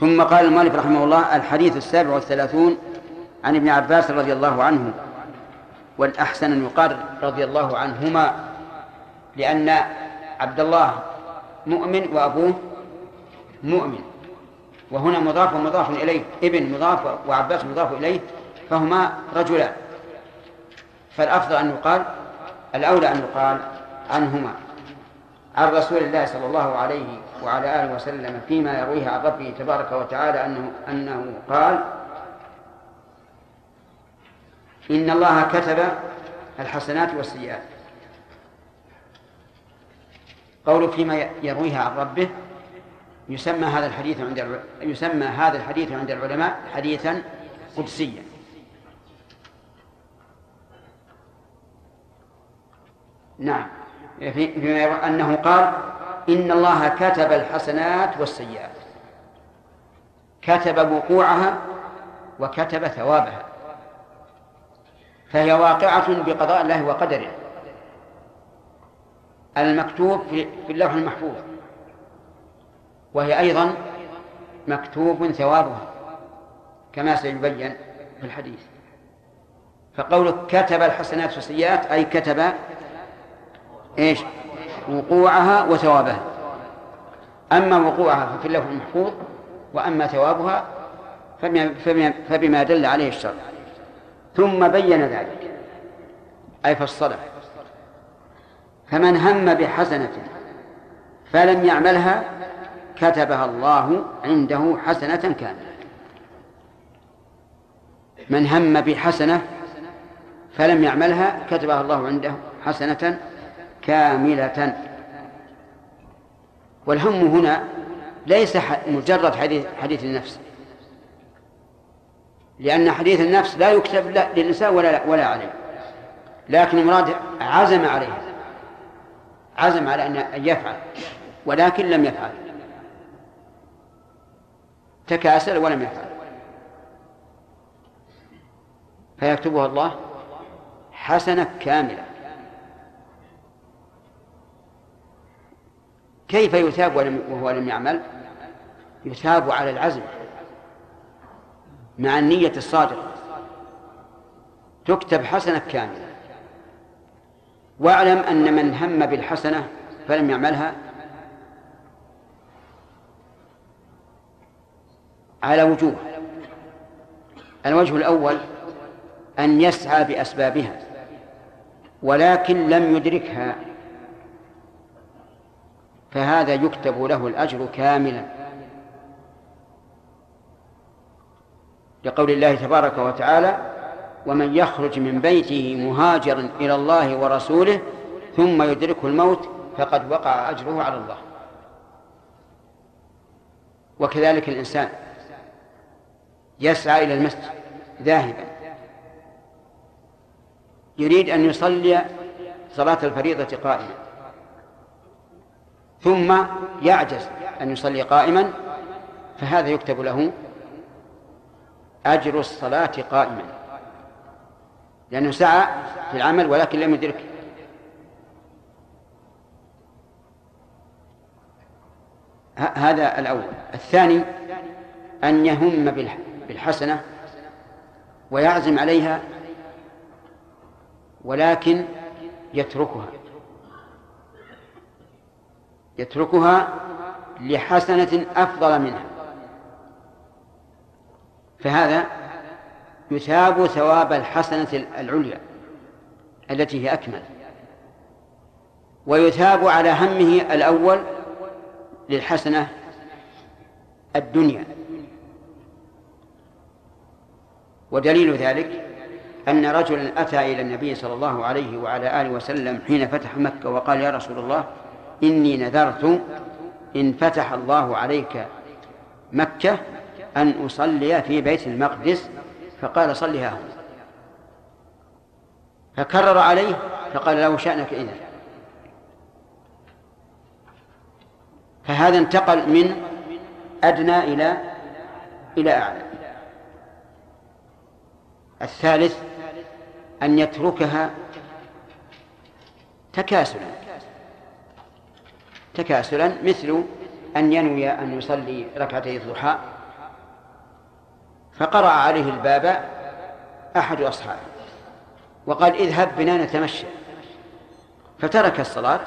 ثم قال المؤلف رحمه الله الحديث السابع والثلاثون عن ابن عباس رضي الله عنه والأحسن أن يقال رضي الله عنهما لأن عبد الله مؤمن وأبوه مؤمن وهنا مضاف ومضاف إليه ابن مضاف وعباس مضاف إليه فهما رجلان. فالأفضل أن يقال الأولى أن يقال عنهما عن رسول الله صلى الله عليه وعلى آله وسلم فيما يرويه عن ربه تبارك وتعالى أنه أنه قال إن الله كتب الحسنات والسيئات. قول فيما يرويها عن ربه يسمى هذا الحديث عند يسمى هذا الحديث عند العلماء حديثا قدسيا. نعم. فيما أنه قال إن الله كتب الحسنات والسيئات. كتب وقوعها وكتب ثوابها. فهي واقعة بقضاء الله وقدره. المكتوب في اللوح المحفوظ وهي أيضا مكتوب ثوابها كما سيبين في الحديث. فقولك كتب الحسنات والسيئات أي كتب إيش؟ وقوعها وثوابها. أما وقوعها ففي اللوح المحفوظ وأما ثوابها فبما دل عليه الشرع. ثم بين ذلك أي فصله فمن هم بحسنة فلم يعملها كتبها الله عنده حسنة كاملة. من هم بحسنة فلم يعملها كتبها الله عنده حسنة كاملة. والهم هنا ليس مجرد حديث حديث النفس. لأن حديث النفس لا يكتب لا للإنسان ولا ولا عليه. لكن المراد عزم عليه. عزم على أن يفعل. ولكن لم يفعل. تكاسل ولم يفعل. فيكتبها الله حسنة كاملة. كيف يثاب وهو لم يعمل؟ يثاب على العزم مع النية الصادقة. تكتب حسنة كاملة. واعلم أن من هم بالحسنة فلم يعملها. على وجوه. الوجه الأول أن يسعى بأسبابها ولكن لم يدركها. فهذا يكتب له الأجر كاملا. لقول الله تبارك وتعالى ومن يخرج من بيته مهاجرا إلى الله ورسوله ثم يدركه الموت فقد وقع أجره على الله. وكذلك الإنسان يسعى إلى المسجد ذاهبا. يريد أن يصلي صلاة الفريضة قائما. ثم يعجز أن يصلي قائما فهذا يكتب له أجر الصلاة قائما. لأنه سعى في العمل ولكن لم يدرك هذا الأول. الثاني أن يهم بالحسنة ويعزم عليها ولكن يتركها. يتركها لحسنة أفضل منها. فهذا يثاب ثواب الحسنة العليا التي هي أكمل. ويثاب على همه الأول للحسنة الدنيا. ودليل ذلك أن رجلا أتى إلى النبي صلى الله عليه وعلى آله وسلم حين فتح مكة وقال يا رسول الله إني نذرت إن فتح الله عليك مكة أن أصلي في بيت المقدس فقال صلها هنا فكرر عليه فقال له شأنك إذا فهذا انتقل من أدنى إلى إلى أعلى. الثالث أن يتركها تكاسلا. تكاسلا مثل أن ينوي أن يصلي ركعتي الضحى فقرأ عليه الباب أحد أصحابه وقال اذهب بنا نتمشى. فترك الصلاة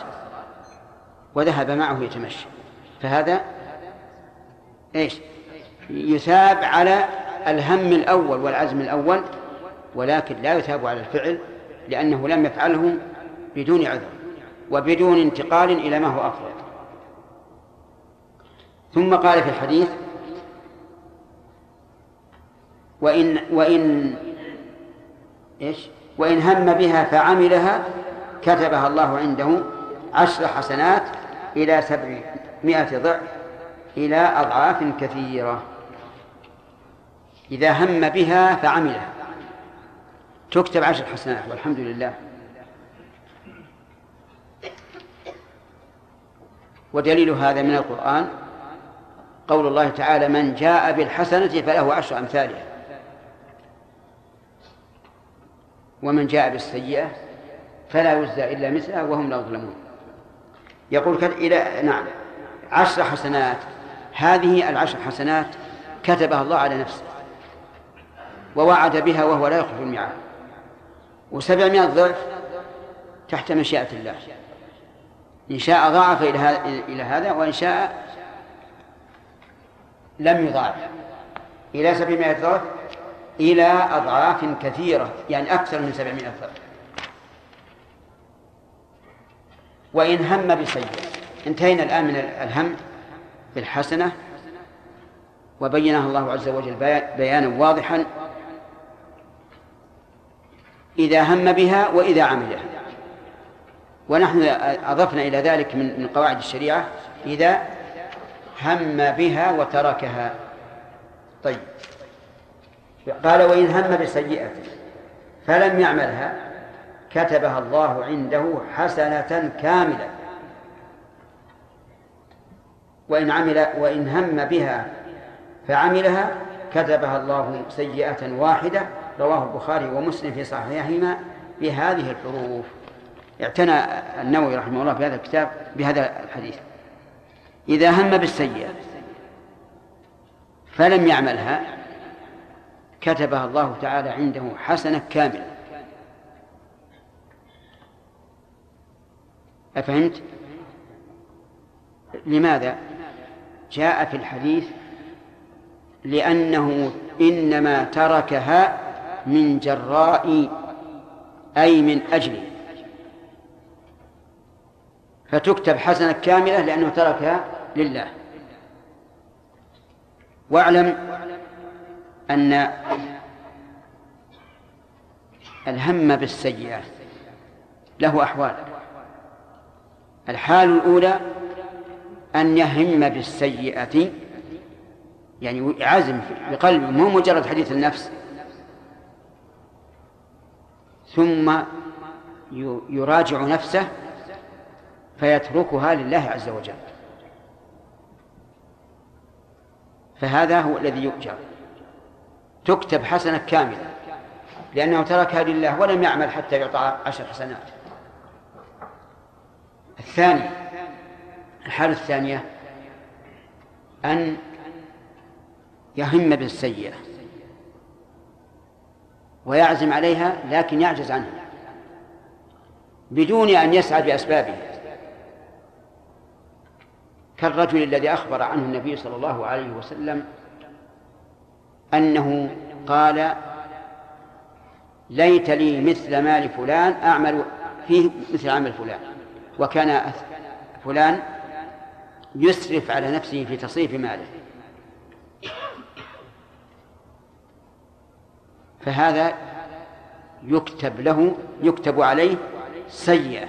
وذهب معه يتمشى. فهذا إيش؟ يثاب على الهم الأول والعزم الأول ولكن لا يثاب على الفعل لأنه لم يفعله بدون عذر وبدون انتقال إلى ما هو أفضل. ثم قال في الحديث وإن وإن إيش؟ وإن هم بها فعملها كتبها الله عنده عشر حسنات إلى سبعمائة ضعف إلى أضعاف كثيرة. إذا هم بها فعملها. تكتب عشر حسنات والحمد لله. ودليل هذا من القرآن. قول الله تعالى من جاء بالحسنة فله عشر أمثالها. ومن جاء بالسيئة فلا يجزى إلا مثلها وهم لا يظلمون. يقول إلى نعم. عشر حسنات. هذه العشر حسنات كتبها الله على نفسه. ووعد بها وهو لا يخلف الميعاد. وسبعمائة ضعف تحت مشيئة الله. إن شاء ضاعف إلى هذا وإن شاء لم يضاعف. إلى سبعمائة ضعف إلى أضعاف كثيرة يعني أكثر من سبعمائة ضعف. وإن هم بسيء انتهينا الآن من الهم بالحسنة. وبينها الله عز وجل بيانا واضحا. إذا هم بها وإذا عملها. ونحن أضفنا إلى ذلك من قواعد الشريعة. إذا هم بها وتركها. طيب. قال وإن هم بسيئة فلم يعملها كتبها الله عنده حسنة كاملة. وإن عمل وإن هم بها فعملها كتبها الله سيئة واحدة رواه البخاري ومسلم في صحيحهما بهذه الحروف. اعتنى النووي رحمه الله في هذا الكتاب بهذا الحديث. إذا هم بالسيئة فلم يعملها كتبها الله تعالى عنده حسنة كاملة أفهمت؟ لماذا؟ جاء في الحديث لأنه إنما تركها من جراء أي من أجل فتكتب حسنة كاملة لأنه تركها لله. واعلم أن الهم بالسيئة له أحوال. الحال الأولى أن يهم بالسيئة يعني عزم بقلبه مو مجرد حديث النفس. ثم يراجع نفسه فيتركها لله عز وجل. فهذا هو الذي يؤجر. تكتب حسنة كاملة لأنه تركها لله ولم يعمل حتى يعطى عشر حسنات. الثاني الحالة الثانية أن يهم بالسيئة ويعزم عليها لكن يعجز عنها بدون أن يسعى بأسبابها. كالرجل الذي أخبر عنه النبي صلى الله عليه وسلم أنه قال ليت لي مثل مال فلان أعمل فيه مثل عمل فلان وكان فلان يسرف على نفسه في تصريف ماله. فهذا يكتب له يكتب عليه سيئة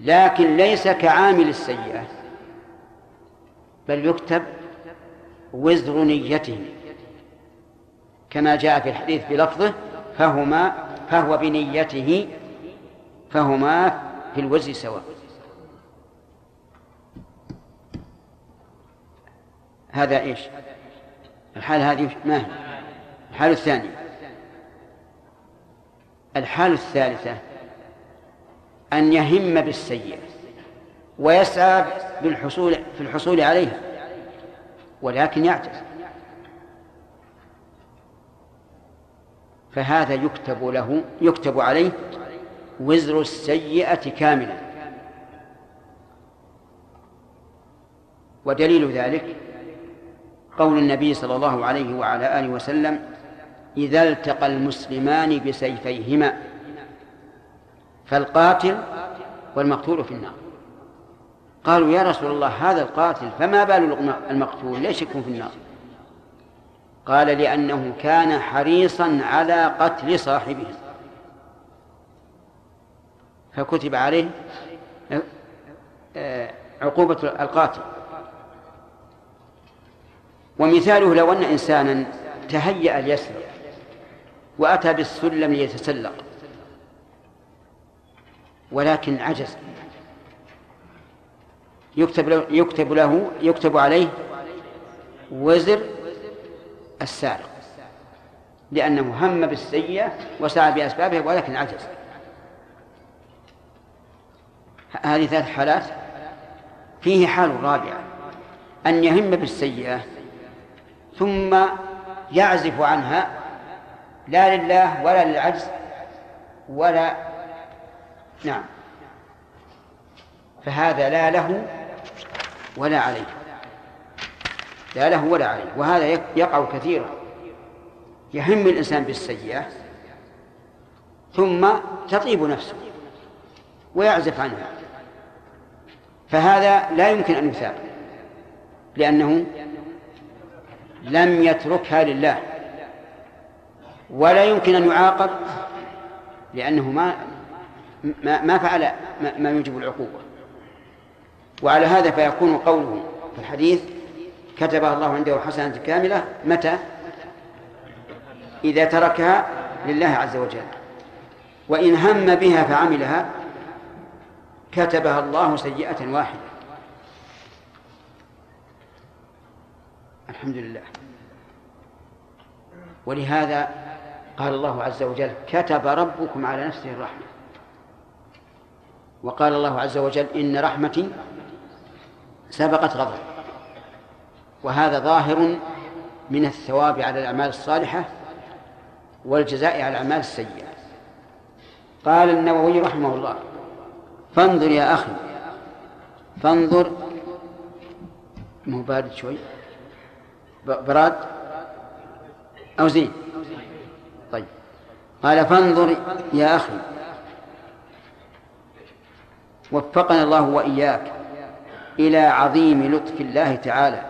لكن ليس كعامل السيئة. بل يكتب وزر نيته. كما جاء في الحديث بلفظه فهما فهو بنيته فهما في الوزر سواء. هذا إيش؟ الحال هذه ما هي؟ الحال الثاني. الحال الثالثة أن يهم بالسيئة. ويسعى بالحصول في الحصول عليها. ولكن يعجز. فهذا يكتب له يكتب عليه وزر السيئة كاملا ودليل ذلك قول النبي صلى الله عليه وعلى آله وسلم إذا التقى المسلمان بسيفيهما فالقاتل والمقتول في النار. قالوا يا رسول الله هذا القاتل فما بال المقتول؟ ليش يكون في النار. قال لأنه كان حريصا على قتل صاحبه. فكتب عليه آه، عقوبة القاتل. ومثاله لو أن إنسانا تهيأ ليسرق وأتى بالسلم ليتسلق. ولكن عجز. يكتب له يكتب له يكتب عليه وزر السارق لأنه هم بالسيئة وسعى بأسبابها ولكن عجز. هذه ثلاث حالات. فيه حال رابعة أن يهم بالسيئة ثم يعزف عنها لا لله ولا للعجز ولا نعم. فهذا لا له ولا عليه. لا له ولا عليه. وهذا يقع كثيرا. يهم الإنسان بالسيئة ثم تطيب نفسه ويعزف عنها. فهذا لا يمكن أن يثاب لأنه لم يتركها لله. ولا يمكن أن يعاقب لأنه ما ما, ما فعل ما يوجب العقوبة. وعلى هذا فيكون قوله في الحديث كتبها الله عنده حسنة كاملة متى؟ إذا تركها لله عز وجل. وإن هم بها فعملها كتبها الله سيئة واحدة. الحمد لله. ولهذا قال الله عز وجل كتب ربكم على نفسه الرحمة. وقال الله عز وجل إن رحمتي سبقت غضب. وهذا ظاهر من الثواب على الأعمال الصالحة والجزاء على الأعمال السيئة. قال النووي رحمه الله فانظر يا أخي فانظر. مو بارد شوي؟ براد؟ أو زين؟ طيب. قال فانظر يا أخي وفقنا الله وإياك إلى عظيم لطف الله تعالى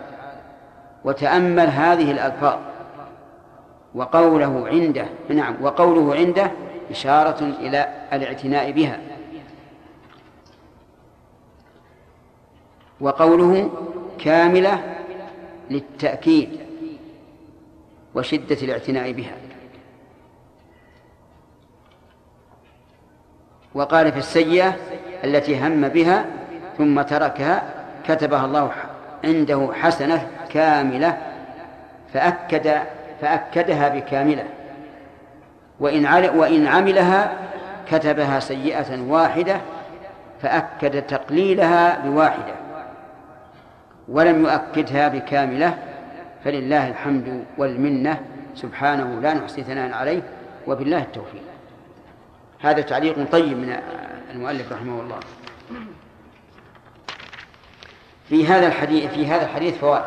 وتأمل هذه الألفاظ وقوله عنده نعم وقوله عنده إشارة إلى الاعتناء بها. وقوله كاملة للتأكيد وشدة الاعتناء بها. وقال في السيئة التي هم بها ثم تركها كتبها الله عنده حسنة كاملة فأكد فأكدها بكاملة. وإن وإن عملها كتبها سيئة واحدة فأكد تقليلها بواحدة. ولم يؤكدها بكاملة فلله الحمد والمنة سبحانه لا نحصي ثناء عليه وبالله التوفيق. هذا تعليق طيب من المؤلف رحمه الله. في هذا الحديث في هذا الحديث فوائد.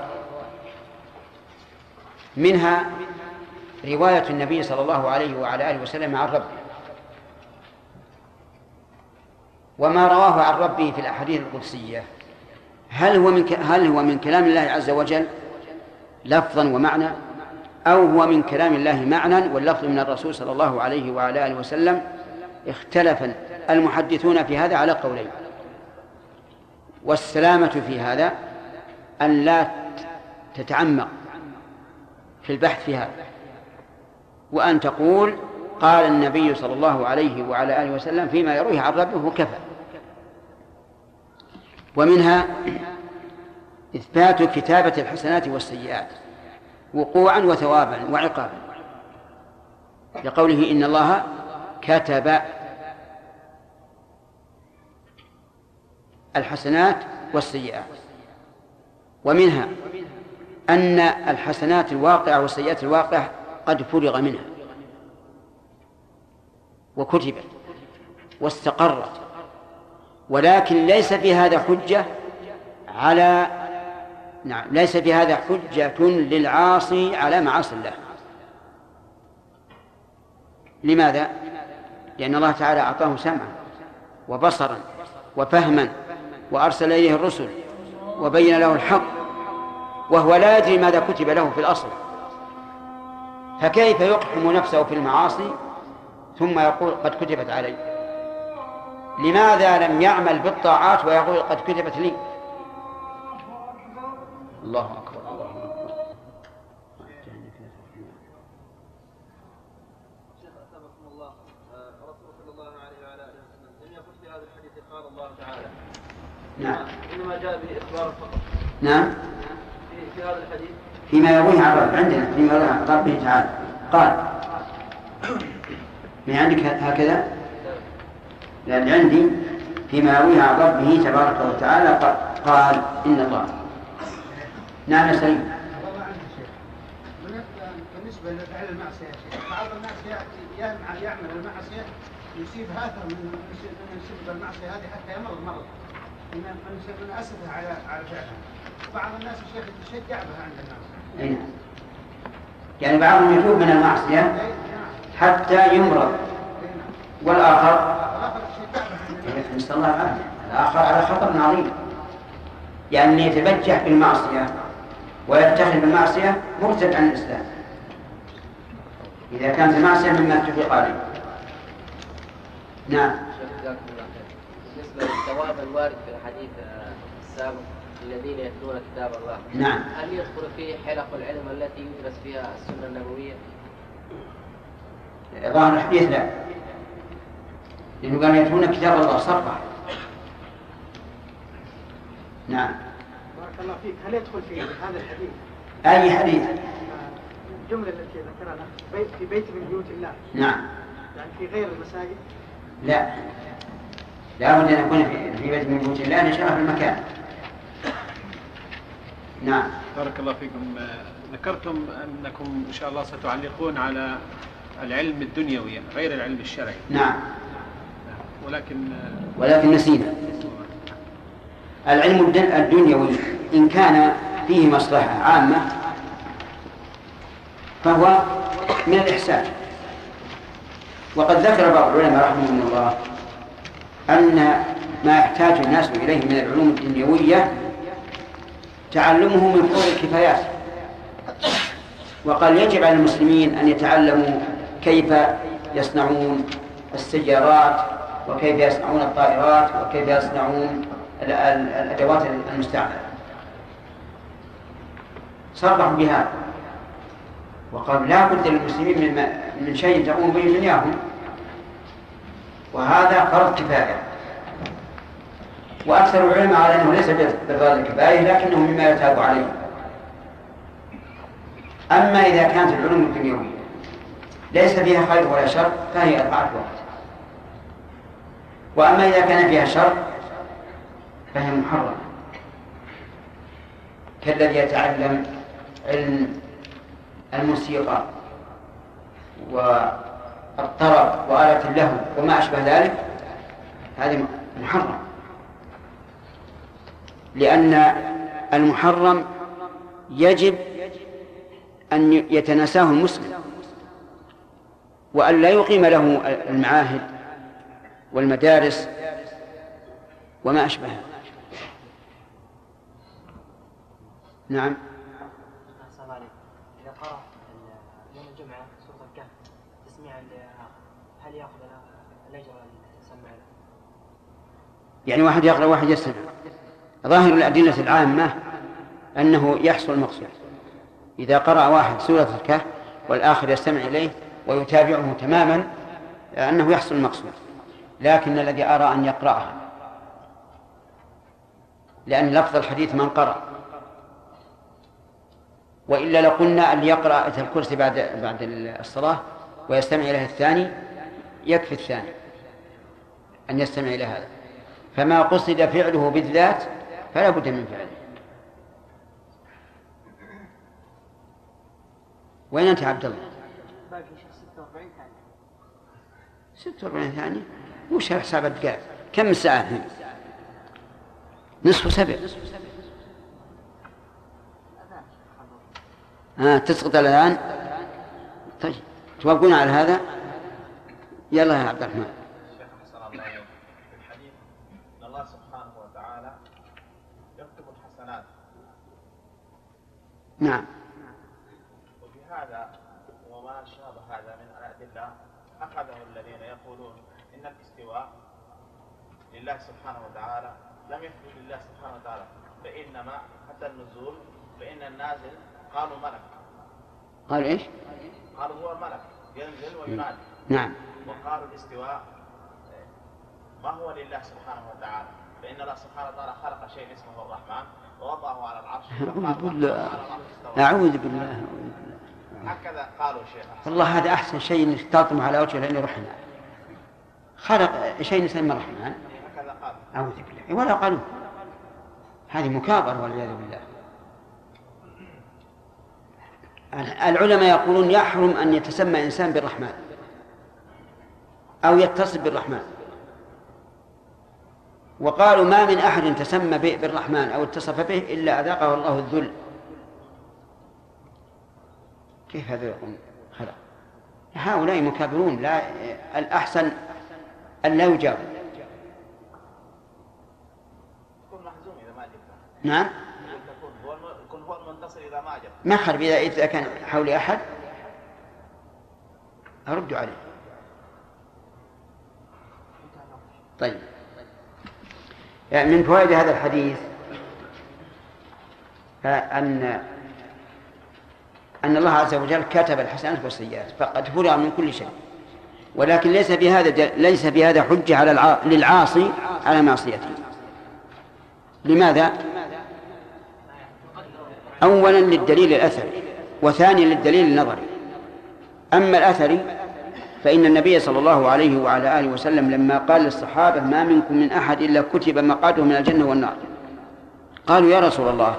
منها رواية النبي صلى الله عليه وعلى آله وسلم عن ربه. وما رواه عن ربه في الأحاديث القدسية. هل هو من هل هو من كلام الله عز وجل لفظا ومعنى؟ أو هو من كلام الله معنى واللفظ من الرسول صلى الله عليه وعلى آله وسلم؟ اختلف المحدثون في هذا على قولين. والسلامة في هذا أن لا تتعمق في البحث في هذا وأن تقول قال النبي صلى الله عليه وعلى آله وسلم فيما يرويه عن ربه وكفى ومنها إثبات كتابة الحسنات والسيئات وقوعا وثوابا وعقابا لقوله إن الله كتب الحسنات والسيئات ومنها أن الحسنات الواقعة والسيئات الواقعة قد فرغ منها وكتبت واستقرت ولكن ليس في هذا حجة على نعم ليس في هذا حجة للعاصي على معاصي الله لماذا؟ لأن الله تعالى أعطاه سمعا وبصرا وفهما وأرسل إليه الرسل وبين له الحق وهو لا يدري ماذا كتب له في الأصل. فكيف يقحم نفسه في المعاصي ثم يقول قد كتبت علي؟ لماذا لم يعمل بالطاعات ويقول قد كتبت لي؟ الله أكبر شيخ أثابكم الله رسول صلى الله عليه وعلى آله وسلم لم يقل في هذا الحديث قال الله تعالى نعم. إنما جاء به إخبارا فقط. نعم. في, هذا الحديث. فيما يرويه عن رب. عندنا فيما يرويه عن ربه تعالى. قال. من عندك هكذا؟ لأن عندي فيما يرويه عن ربه تبارك وتعالى قال, قال إن الله. نعم يا سليم. بالنسبة لفعل المعصية يا شيخ بعض الناس يأتي يعمل يعمل المعصية يصيب هاثر من من يصيب المعصية هذه حتى يمرض مرض من من من أسفه على على فعلها بعض الناس يا شيخ يتشجع بها عند المعصية أي نعم. يعني بعضهم يتوب من المعصية أي نعم. حتى يمرض. أي نعم. والآخر؟ الناس. نسأل الله العافية. الآخر على خطر عظيم. يعني يتبجح بالمعصية ويفتخر بالمعصية مرتد عن الإسلام. إذا كانت المعصية مما اتفق عليه. نعم شيخ جزاكم الله خير. بالنسبة للثواب الوارد في الحديث آه، السابق الذين يتلون كتاب الله. نعم. هل يدخل فيه حلق العلم التي يدرس فيها السنة النبوية؟ ظاهر الحديث لا. لأنه قال يتلون كتاب الله صرفا. بارك نعم الله فيك. هل يدخل في هذا الحديث؟ أي حديث؟ الجملة التي ذكرها بيت في بيت من بيوت الله. نعم. يعني في غير المساجد؟ لا. لا بد أن يكون في- بيت من بيوت الله لشرف المكان. نعم. بارك الله فيكم. ذكرتم أنكم إن شاء الله ستعلقون على العلم الدنيوي غير العلم الشرعي. نعم. ولكن ولكن نسينا. العلم الدن- الدنيوي إن كان فيه مصلحة عامة فهو من الإحسان. وقد ذكر بعض العلماء رحمهم الله أن ما يحتاج الناس إليه من العلوم الدنيوية تعلمه من فروض الكفايات. وقال يجب على المسلمين أن يتعلموا كيف يصنعون السيارات وكيف يصنعون الطائرات وكيف يصنعون ال- ال- الأدوات المستعملة. صرحوا بهذا. وقال لا بد للمسلمين من شيء تقوم به دنياهم وهذا فرض كفاية. وأكثر العلماء على أنه ليس بفرض الكفاية لكنه مما يتاب عليه أما إذا كانت العلوم الدنيوية ليس فيها خير ولا شر فهي أضعف وقت. وأما إذا كان فيها شر فهي محرمة. كالذي يتعلم علم الموسيقى والطرب وآلة اللهو وما أشبه ذلك هذه محرم. لأن المحرم يجب أن يتناساه المسلم وأن لا يقيم له المعاهد والمدارس وما أشبهها. نعم أحسن عليك إذا قرأ ال- يوم الجمعة سورة الكهف تسميعا لآخر هل يأخذ له الأجر اللي سمع له؟ يعني واحد يقرأ واحد يستمع. ظاهر الأدلة العامة أنه يحصل المقصود. إذا قرأ واحد سورة الكهف والآخر يستمع إليه ويتابعه تماما أنه يحصل المقصود. لكن الذي أرى أن يقرأها لأن لفظ الحديث من قرأ. وإلا لقلنا أن يقرأ آية الكرسي بعد بعد الصلاة ويستمع إليه الثاني يكفي الثاني أن يستمع إلى هذا. فما قصد فعله بالذات فلا بد من فعله. وين أنت يا عبد الله؟ باقي شيء 46 ثانية 46 ثانية؟ وش حساب الدقائق كم الساعة الحين؟ نصف سبع ها تسقط الآن؟ طيب توافقون على هذا؟ يلا يا عبد الرحمن الشيخ حسن الله إليك. في الحديث ان الله وتعالى يكتب الحسنات. نعم. وفي هذا وما شابه هذا من الأدلة أخذه الذين يقولون إن الاستواء لله سبحانه وتعالى لم يثبت لله سبحانه وتعالى فإنما حتى النزول فإن النازل قالوا ملك. قال إيش؟ قالوا هو ملك ينزل وينادي. نعم. وقالوا الاستواء ما هو لله سبحانه وتعالى. فإن الله سبحانه وتعالى خلق شيء اسمه الرحمن ووضعه على العرش. أعوذ بالله. أعوذ بالله. هكذا قالوا شيخ والله هذا أحسن شيء إنك تطمح على وجه لأنه رحمن خلق شيء يسمى الرحمن. هكذا أعوذ بالله. ولا قالوا. هذه مكابرة والعياذ بالله. العلماء يقولون يحرم أن يتسمى إنسان بالرحمن أو يتصل بالرحمن. وقالوا ما من أحد تسمى بالرحمن أو اتصف به إلا أذاقه الله الذل. كيف هذا خلق هؤلاء مكابرون لا الأحسن أن لا جبته. نعم؟ ما خرب إذا إذا كان حولي أحد؟ أرد عليه. طيب. من فوائد هذا الحديث أن أن الله عز وجل كتب الحسنات والسيئات فقد فرغ من كل شيء ولكن ليس في هذا ليس في هذا حجة على. للعاصي على معصيته لماذا؟ أولا للدليل الأثري وثانيا للدليل النظري أما الأثري فإن النبي صلى الله عليه وعلى آله وسلم لما قال للصحابة ما منكم من أحد إلا كتب مقعده من الجنة والنار. قالوا يا رسول الله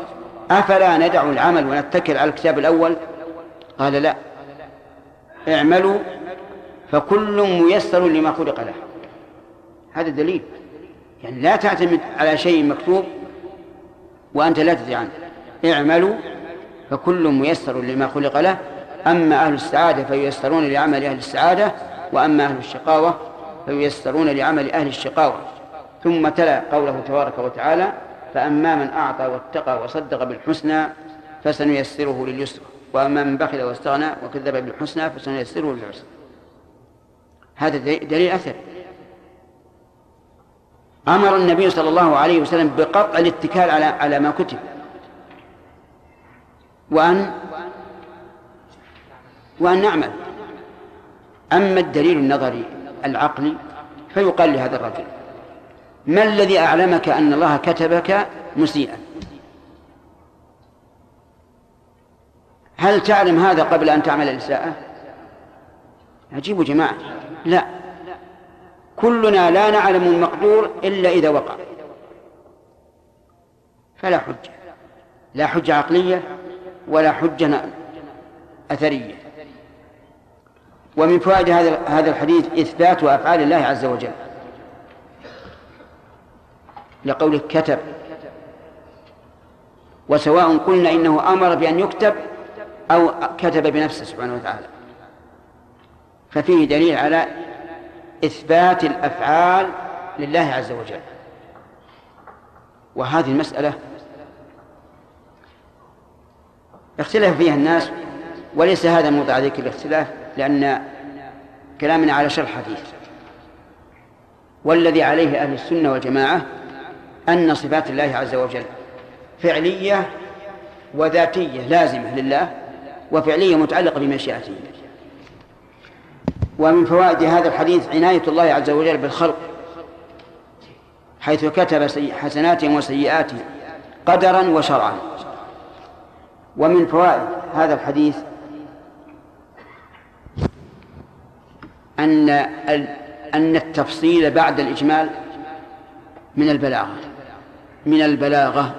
أفلا ندع العمل ونتكل على الكتاب الأول؟ قال لا. اعملوا فكل ميسر لما خلق له. هذا دليل. يعني لا تعتمد على شيء مكتوب وأنت لا تدري عنه. اعملوا فكل ميسر لما خلق له. أما أهل السعادة فييسرون لعمل أهل السعادة وأما أهل الشقاوة فييسرون لعمل أهل الشقاوة. ثم تلا قوله تبارك وتعالى فأما من أعطى واتقى وصدق بالحسنى فسنيسره لليسرى وأما من بخل واستغنى وكذب بالحسنى فسنيسره للعسرى. هذا دليل أثر. أمر النبي صلى الله عليه وسلم بقطع الاتكال على على ما كتب وأن وأن نعمل. أما الدليل النظري العقلي فيقال لهذا الرجل ما الذي أعلمك أن الله كتبك مسيئا؟ هل تعلم هذا قبل أن تعمل الإساءة؟ عجيب جماعة. لا. كلنا لا نعلم المقدور إلا إذا وقع. فلا حجة. لا حجة عقلية ولا حجة أثرية. ومن فوائد هذا هذا الحديث إثبات أفعال الله عز وجل. لقوله كتب وسواء قلنا إنه أمر بأن يكتب أو كتب بنفسه سبحانه وتعالى. ففيه دليل على إثبات الأفعال لله عز وجل. وهذه المسألة اختلف فيها الناس وليس هذا موضع ذكر الاختلاف. لأن كلامنا على شرح حديث. والذي عليه أهل السنة والجماعة أن صفات الله عز وجل فعلية وذاتية لازمة لله وفعلية متعلقة بمشيئته. ومن فوائد هذا الحديث عناية الله عز وجل بالخلق حيث كتب حسناتهم وسيئاتهم قدرا وشرعا. ومن فوائد هذا الحديث أن أن التفصيل بعد الإجمال من البلاغة. من البلاغة.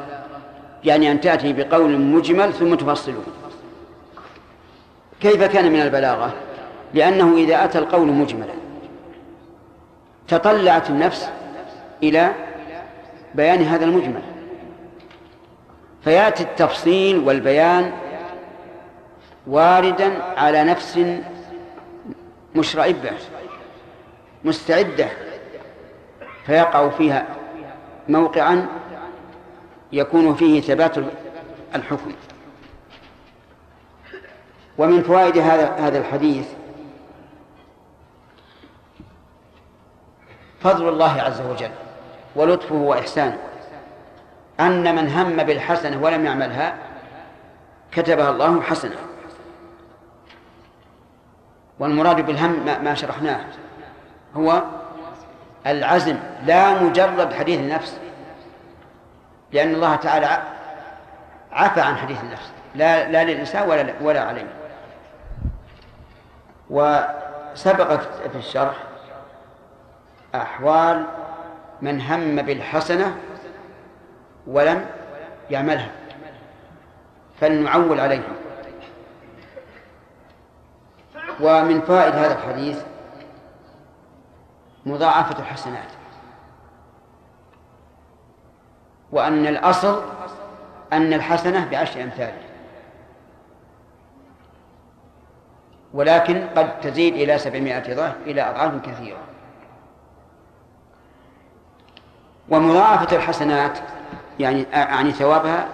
يعني أن تأتي بقول مجمل ثم تفصله. كيف كان من البلاغة؟ لأنه إذا أتى القول مجملا تطلعت النفس إلى بيان هذا المجمل. فيأتي التفصيل والبيان واردا على نفس مشرئبة مستعدة فيقع فيها موقعا يكون فيه ثبات الحكم. ومن فوائد هذا هذا الحديث فضل الله عز وجل ولطفه وإحسانه. أن من هم بالحسنة ولم يعملها كتبها الله حسنة. والمراد بالهم ما شرحناه. هو العزم لا مجرد حديث النفس. لأن الله تعالى عفى عن حديث النفس. لا لا للإنسان ولا ولا عليه. وسبق في الشرح أحوال من هم بالحسنة ولم يعملها فلنعول عليها ومن فائد هذا الحديث مضاعفة الحسنات وأن الأصل أن الحسنة بعشر أمثالها ولكن قد تزيد إلى سبعمائة ضعف إلى أضعاف كثيرة. ومضاعفة الحسنات يعني يعني ثوابها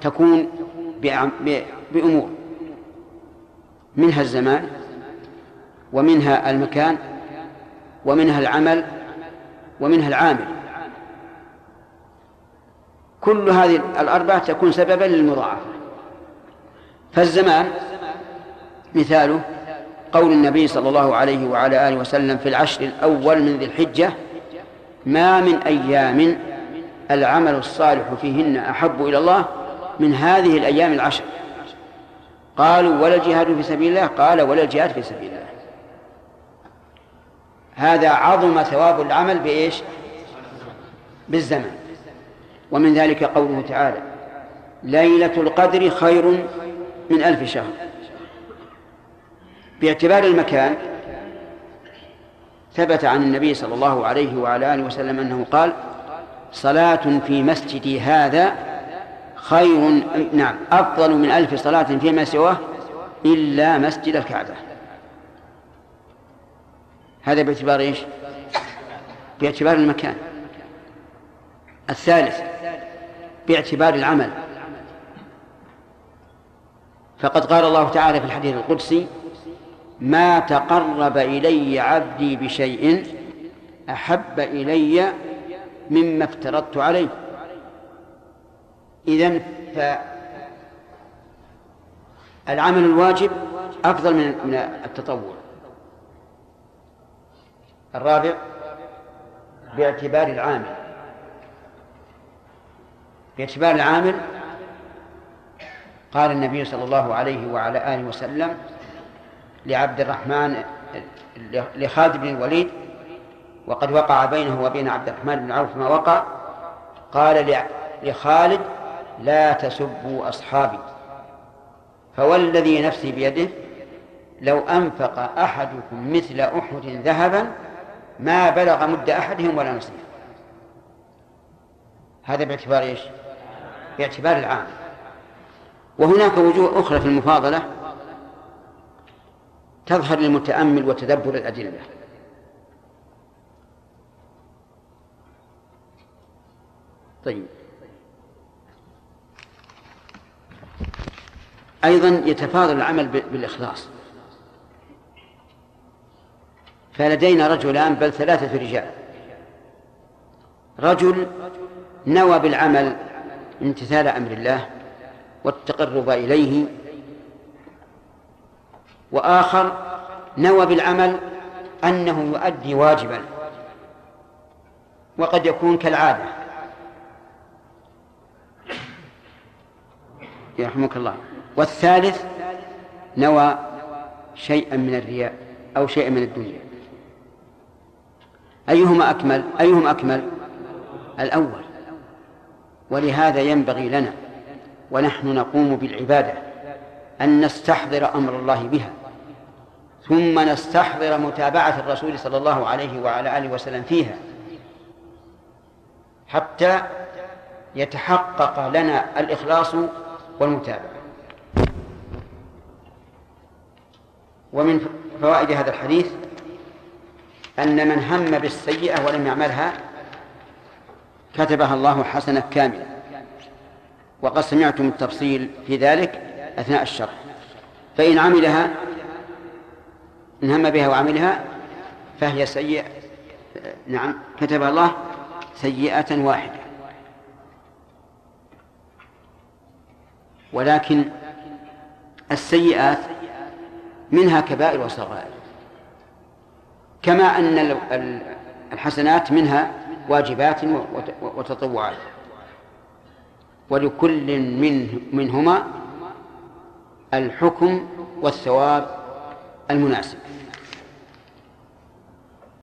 تكون بأمور منها الزمان ومنها المكان ومنها العمل ومنها العامل. كل هذه الأربعة تكون سببا للمضاعفة فالزمان مثاله قول النبي صلى الله عليه وعلى آله وسلم في العشر الأول من ذي الحجة ما من أيام العمل الصالح فيهن أحب إلى الله من هذه الأيام العشر قالوا ولا الجهاد في سبيل الله؟ قال ولا الجهاد في سبيل الله هذا عظم ثواب العمل بإيش؟ بالزمن. ومن ذلك قوله تعالى ليلة القدر خير من ألف شهر. باعتبار المكان ثبت عن النبي صلى الله عليه وعلى آله وسلم أنه قال صلاة في مسجدي هذا خير نعم أفضل من ألف صلاة فيما سواه إلا مسجد الكعبة. هذا باعتبار إيش؟ باعتبار المكان. الثالث باعتبار العمل. فقد قال الله تعالى في الحديث القدسي ما تقرب إلي عبدي بشيء أحب إلي مما افترضت عليه. إذن فالعمل الواجب أفضل من التطوع. الرابع باعتبار العامل. باعتبار العامل قال النبي صلى الله عليه وعلى آله وسلم لعبد الرحمن لخالد بن الوليد وقد وقع بينه وبين عبد الرحمن بن عوف ما وقع قال لخالد لا تسبوا أصحابي فوالذي نفسي بيده لو أنفق أحدكم مثل أحد ذهبا ما بلغ مد أحدهم ولا نصيف هذا باعتبار إيش؟ باعتبار العام. وهناك وجوه أخرى في المفاضلة تظهر للمتأمل وتدبر الأدلة. طيب. أيضا يتفاضل العمل بالإخلاص. فلدينا رجلان بل ثلاثة رجال. رجل نوى بالعمل امتثال أمر الله والتقرب إليه وآخر نوى بالعمل أنه يؤدي واجبا وقد يكون كالعادة. يرحمك الله. والثالث نوى شيئا من الرياء أو شيئا من الدنيا. أيهما أكمل؟ أيهم أكمل؟ الأول ولهذا ينبغي لنا ونحن نقوم بالعبادة أن نستحضر أمر الله بها ثم نستحضر متابعة الرسول صلى الله عليه وعلى آله وسلم فيها حتى يتحقق لنا الإخلاص والمتابعة. ومن فوائد هذا الحديث أن من هم بالسيئة ولم يعملها كتبها الله حسنة كاملة. وقد سمعتم التفصيل في ذلك أثناء الشرح. فإن عملها إن هم بها وعملها فهي سيئة. نعم كتبها الله سيئة واحدة. ولكن السيئات منها كبائر وصغائر. كما أن الحسنات منها واجبات وتطوعات. ولكل من منهما الحكم والثواب المناسب.